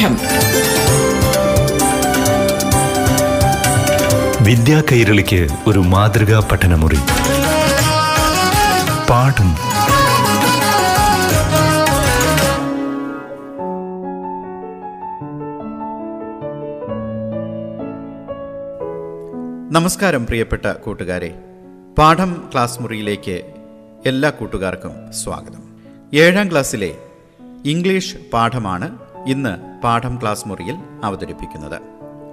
പാഠം വിദ്യാ കൈരളിക്ക് ഒരു മാതൃകാ പഠനമുറി. പാഠം. നമസ്കാരം പ്രിയപ്പെട്ട കൂട്ടുകാരെ. പാഠം ക്ലാസ് മുറിയിലേക്ക് എല്ലാ കൂട്ടുകാർക്കും സ്വാഗതം. ഏഴാം ക്ലാസ്സിലെ ഇംഗ്ലീഷ് പാഠമാണ് ഇന്ന് പാഠം ക്ലാസ് മുറിയിൽ അവതരിപ്പിക്കുന്നത്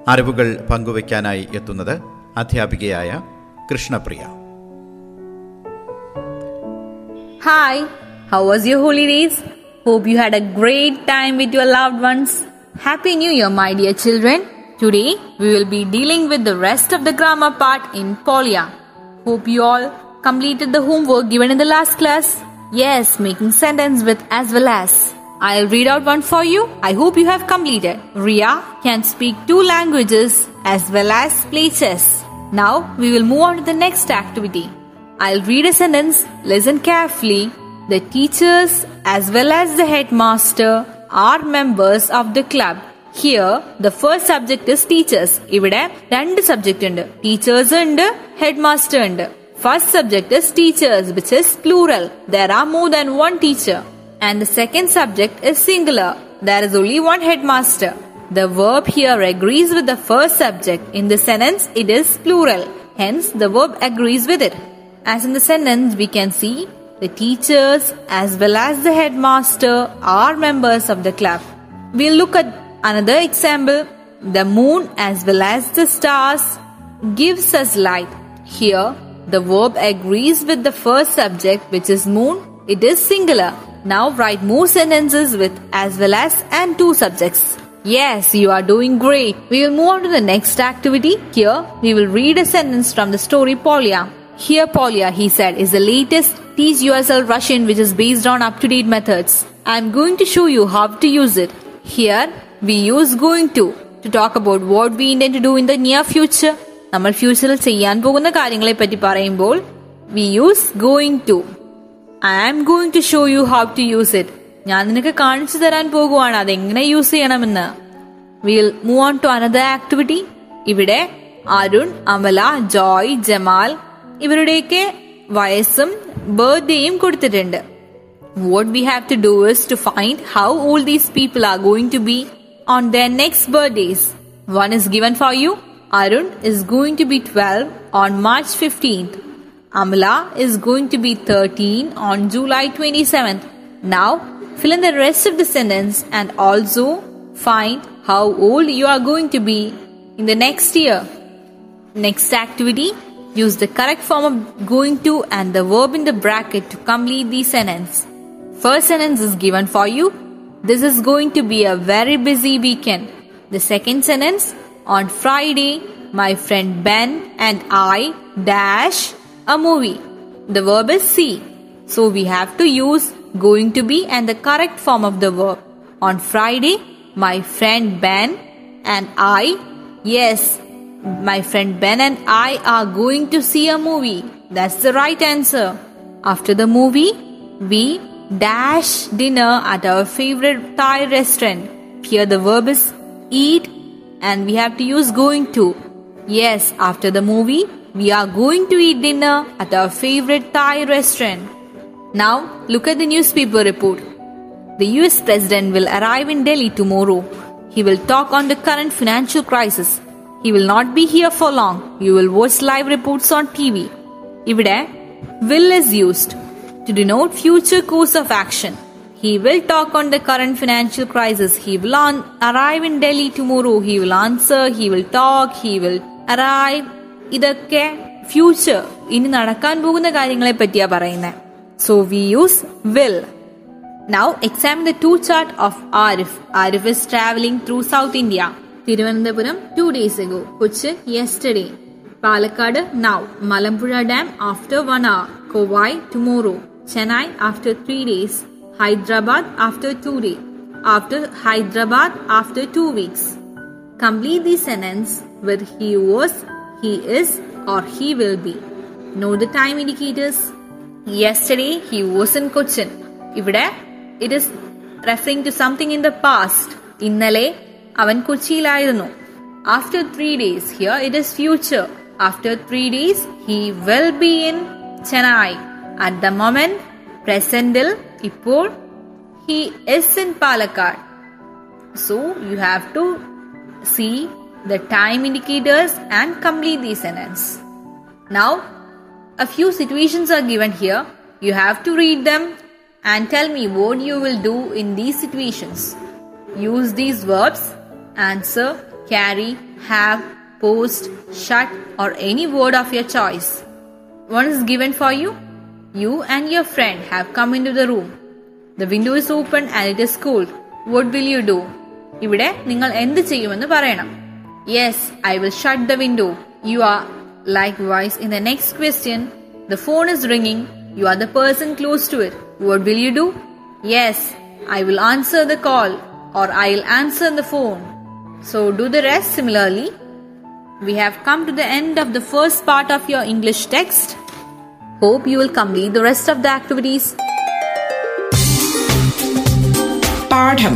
അറിവുകൾ പങ്കുവയ്ക്കാനായി എത്തുന്നത് അധ്യാപികയായ Krishnapriya Hi, how was your holidays? Hope you had a great time with your loved ones. Happy New Year, my dear children. Today we will be dealing with the rest of the grammar part in Polia. Hope you all completed the homework given in the last class. Yes, making sentence with as well as. I'll read out one for you. I hope you have completed. Ria can speak two languages as well as play chess. Now we will move on to the next activity. I'll read a sentence, listen carefully. The teachers as well as the headmaster are members of the club. Here, the first subject is teachers. ഇവിടെ രണ്ട് subject ഉണ്ട് teachers ഉണ്ട് head master ഉണ്ട് first subject is teachers which is plural there are more than one teacher and the second subject is singular. There is only one headmaster. The verb here agrees with the first subject. In the sentence, it is plural. Hence, the verb agrees with it. As in the sentence, we can see the teachers as well as the headmaster are members of the club. We'll look at another example. The moon as well as the stars gives us light. Here, the verb agrees with the first subject, which is moon. It is singular. Now write more sentences with as well as and two subjects. Yes, you are doing great. We will move on to the next activity. Here, we will read a sentence from the story Polya. Here, Polya, he said, is the latest Teach Yourself Russian which is based on up to date methods. I am going to show you how to use it. Here, we use going to to talk about what we intend to do in the near future. നമ്മൾ ഫ്യൂച്ചറിൽ ചെയ്യാൻ പോകുന്ന കാര്യങ്ങളെ പറ്റി പറയുമ്പോൾ we use going to I am going to show you how to use it ഞാൻ നിനക്ക് കാണിച്ചു തരാൻ പോകുവാണ് അതെങ്ങനെ യൂസ് ചെയ്യണമെന്ന് will move on to another activity ഇവിടെ അരുൺ അമല ജോയ് ജമാൽ ഇവരുടെയൊക്കെ വയസ്സും ബർത്ത്ഡേയും കൊടുത്തിട്ടുണ്ട് what we have to do is to find how old these people are going to be on their next birthdays. One is given for you. Arun is going to be 12 on March 15th. Amala is going to be 13 on July 27th. Now, fill in the rest of the sentence and also find how old you are going to be in the next year. Next activity use the correct form of going to and the verb in the bracket to complete the sentence. First sentence is given for you. This is going to be a very busy weekend. The second sentence on Friday, my friend Ben and I dash a movie. The verb is see. So we have to use going to be and the correct form of the verb. On Friday, my friend Ben and I, yes, my friend Ben and I are going to see a movie. That's the right answer. After the movie, we dash dinner at our favorite Thai restaurant. Here the verb is eat and we have to use going to. Yes, after the movie, we are going to eat dinner at our favorite Thai restaurant. Now, look at the newspaper report. The US president will arrive in Delhi tomorrow. He will talk on the current financial crisis. He will not be here for long. You will watch live reports on TV. Ivide, will is used to denote future course of action. He will talk on the current financial crisis. He will on, arrive in Delhi tomorrow. He will answer. He will talk. He will arrive. ഇതൊക്കെ future ഇനി നടക്കാൻ പോകുന്ന കാര്യങ്ങളെ പറ്റിയാ പറയുന്നത് so we use will now examine the tour chart of Arif Arif is travelling through South India Thiruvananthapuram two days ago Kochi yesterday Palakkad now Malampuzha dam after one hour Kovai tomorrow Chennai after three days Hyderabad after two day after Hyderabad after two weeks complete the sentence with he was he is, or he will be. Note the time indicators. Yesterday he was in Cochin. ഇവിടെ it is referring to something in the past. ഇന്നലെ അവൻ കൊച്ചിയിലായിരുന്നു after three days here it is future after three days he will be in Chennai at the moment പ്രസന്റിൽ ഇപ്പോൾ he is in Palakkad So you have to see the time indicators and complete the sentence. Now, a few situations are given here. You have to read them and tell me what you will do in these situations. Use these verbs answer, carry, have, post, shut, or any word of your choice. One is given for you. You and your friend have come into the room. The window is open and it is cold. What will you do? ഇവിടെ നിങ്ങൾ എന്ത് ചെയ്യുമെന്ന് പറയണം Yes, I will shut the window. You are likewise in the next question. The phone is ringing. You are the person close to it. What will you do? Yes, I will answer the call or I'll answer the phone. So do the rest similarly. We have come to the end of the first part of your English text. Hope you will complete the rest of the activities. പാഠം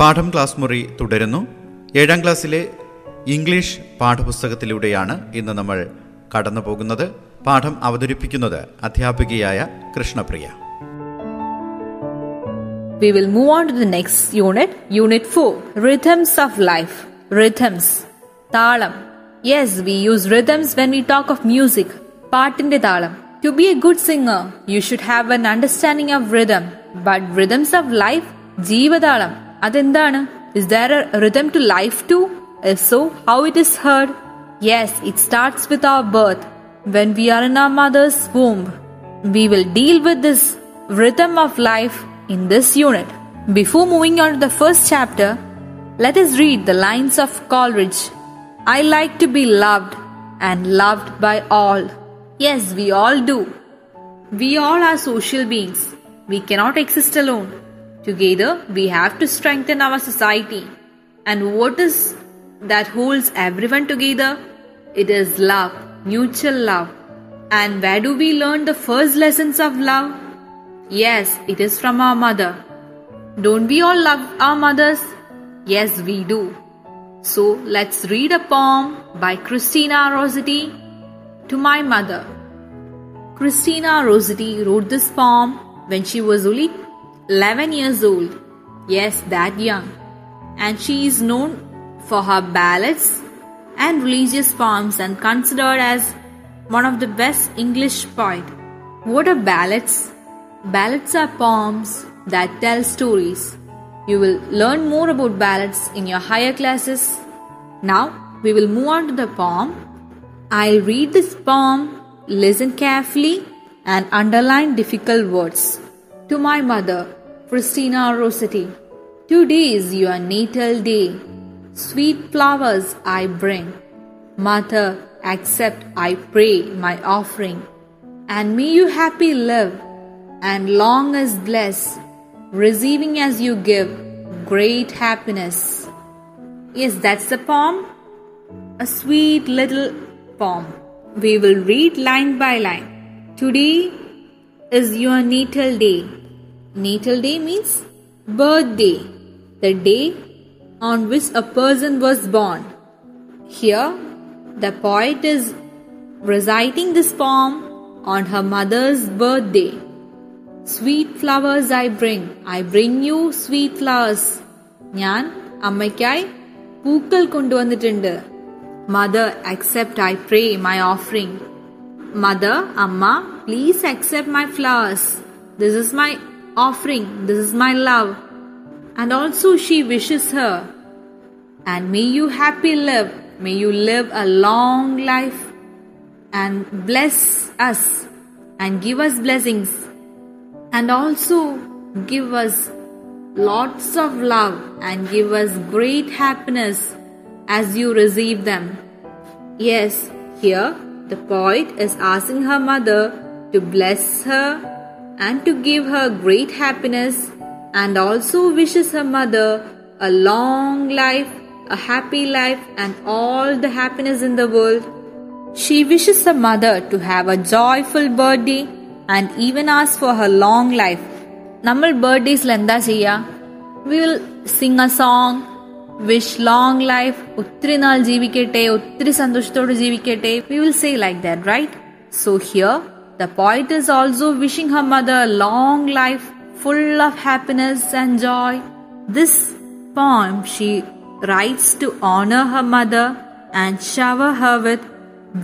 പാഠം class മുറി തുടരുന്നു. ഏഴാം ക്ലാസ്സിലെ English പാഠപുസ്തകത്തിലൂടെയാണ് ഇന്ന് നമ്മൾ കടന്നു പോകുന്നത്. പാഠം അവതരിപ്പിക്കുന്നത് അധ്യാപികയായ Krishnapriya. We will move on to the next unit Unit 4 Rhythms of Life. Rhythms. താളം. Yes we use rhythms when we talk of music പാട്ടിന്റെ താളം. To be a good singer you should have an understanding of rhythm but rhythms of life ജീവതാളം. അതെന്താണ് is there A rhythm to life too? If so, how it is heard? Yes, it starts with our birth. When we are in our mother's womb, we will deal with this rhythm of life in this unit. Before moving on to the first chapter, let us read the lines of Coleridge. I like to be loved and loved by all. Yes, we all do. We all are social beings. We cannot exist alone. Together, we have to strengthen our society. And what is that holds everyone together? It is love, mutual love. And where do we learn the first lessons of love? Yes, it is from our mother. Don't we all love our mothers? Yes, we do. So let's read a poem by Christina Rossetti to my mother. Christina Rossetti wrote this poem when she was only 11 years old. Yes, that young. And she is known for her ballads and religious poems and considered as one of the best English poet. What are ballads? Ballads are poems that tell stories. You will learn more about ballads in your higher classes. Now we will move on to the poem. I'll read this poem, listen carefully, and underline difficult words. To my mother, Christina Rossetti. Today is your natal day. Sweet flowers I bring. Mother, accept, I pray, my offering. And may you happy live, and long as bless, receiving as you give great happiness. Yes, that's the poem. A sweet little poem. We will read line by line. Today is your natal day. Natal day means birthday, the day on which a person was born. Here, the poet is reciting this poem on her mother's birthday. Sweet flowers I bring. I bring you sweet flowers. ഞാൻ അമ്മയ്ക്കായി പൂക്കൾ കൊണ്ടുവന്നിട്ടുണ്ട് mother accept I pray my offering mother അമ്മ please accept my flowers this is my offering, This is my love. And also she wishes her, And may you happy live, may you live a long life, and bless us, and give us blessings, and also give us lots of love, and give us great happiness as you receive them. Yes, here the poet is asking her mother to bless her and to give her great happiness and also wishes her mother a long life, a happy life, and all the happiness in the world. She wishes her mother to have a joyful birthday and even asks for her long life. നമ്മൾ ബർത്ത്ഡേസിൽ എന്താ ചെയ്യുക we will sing a song wish long life ഒത്തിരി നാൾ ജീവിക്കട്ടെ ഒത്തിരി സന്തോഷത്തോടെ ജീവിക്കട്ടെ we will say like that right so here the poet is also wishing her mother long life full of happiness and joy. This poem she writes to honor her mother and shower her with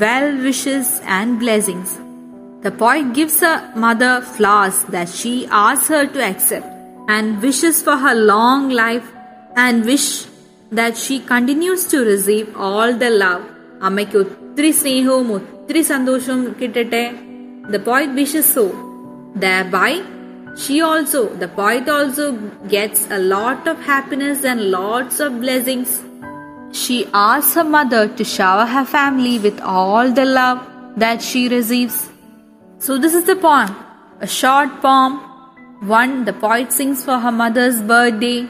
well wishes and blessings. The poet gives her mother flowers that she asks her to accept and wishes for her long life and wish that she continues to receive all the love. അമ്മയ്ക്ക് ഒത്തിരി സ്നേഹവും ഒത്തിരി സന്തോഷവും കിട്ടട്ടെ the poet wishes so. Thereby, she also, the poet also gets a lot of happiness and lots of blessings. She asks her mother to shower her family with all the love that she receives. So this is the poem, a short poem, one the poet sings for her mother's birthday.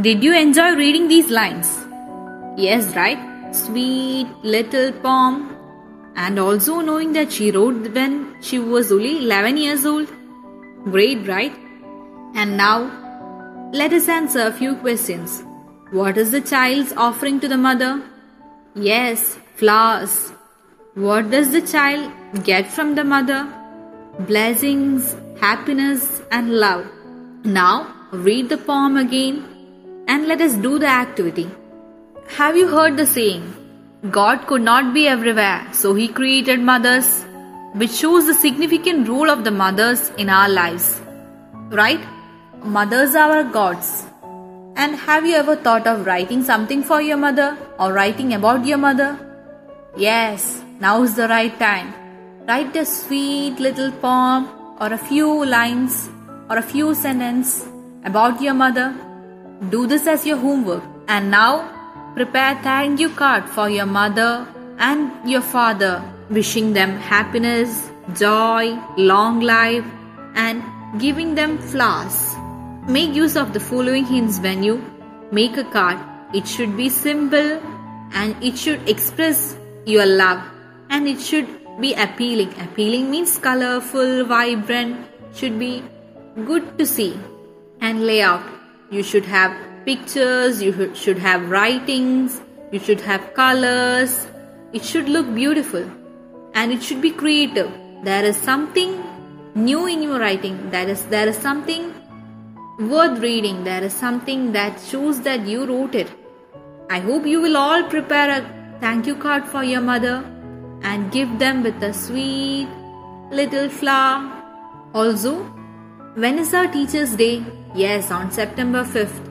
Did you enjoy reading these lines? Yes, right? Sweet little poem and also knowing that she wrote when she was only 11 years old Great, right? And now, let us answer a few questions. What is the child's offering to the mother? Yes, flowers. What does the child get from the mother? Blessings, happiness, and love. Now, read the poem again and let us do the activity. Have you heard the saying? God could not be everywhere, so He created mothers, which shows the significant role of the mothers in our lives. Right? Mothers are our gods. And have you ever thought of writing something for your mother or writing about your mother? Yes, now is the right time. Write a sweet little poem or a few lines or a few sentences about your mother. Do this as your homework. And now prepare thank you card for your mother and your father, wishing them happiness, joy, long life, and giving them flowers. Make use of the following hints when you make a card. It should be simple and it should express your love and it should be appealing. Appealing means colorful, vibrant, should be good to see. And layout. You should have pictures, you should have writings, you should have colors. It should look beautiful and it should be creative. There is something new in your writing. That is there is something worth reading. There is something that shows that you wrote it. I hope you will all prepare a thank you card for your mother and give them with a sweet little flower. Also, when is our Teachers' Day? Yes, on September 5th.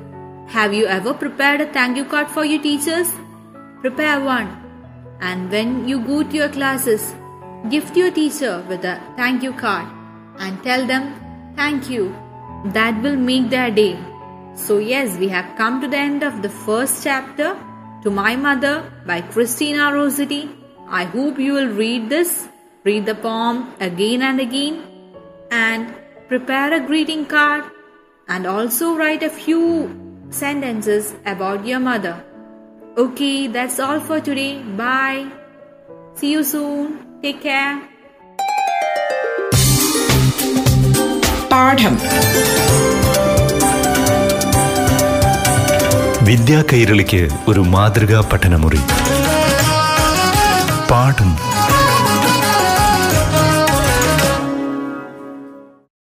Have you ever prepared a thank you card for your teachers? Prepare one. And when you go to your classes, gift your teacher with a thank you card and tell them thank you. That will make their day. So, yes, we have come to the end of the first chapter to My Mother by Christina Rossetti. I hope you will read this, read the poem again and again, and prepare a greeting card and also write a few sentences about your mother. Okay, that's all for today. Bye. See you soon. Take care. പാഠം വിദ്യാ കൈരളിക്ക് ഒരു മാതൃകാ പഠനമുറി പാഠം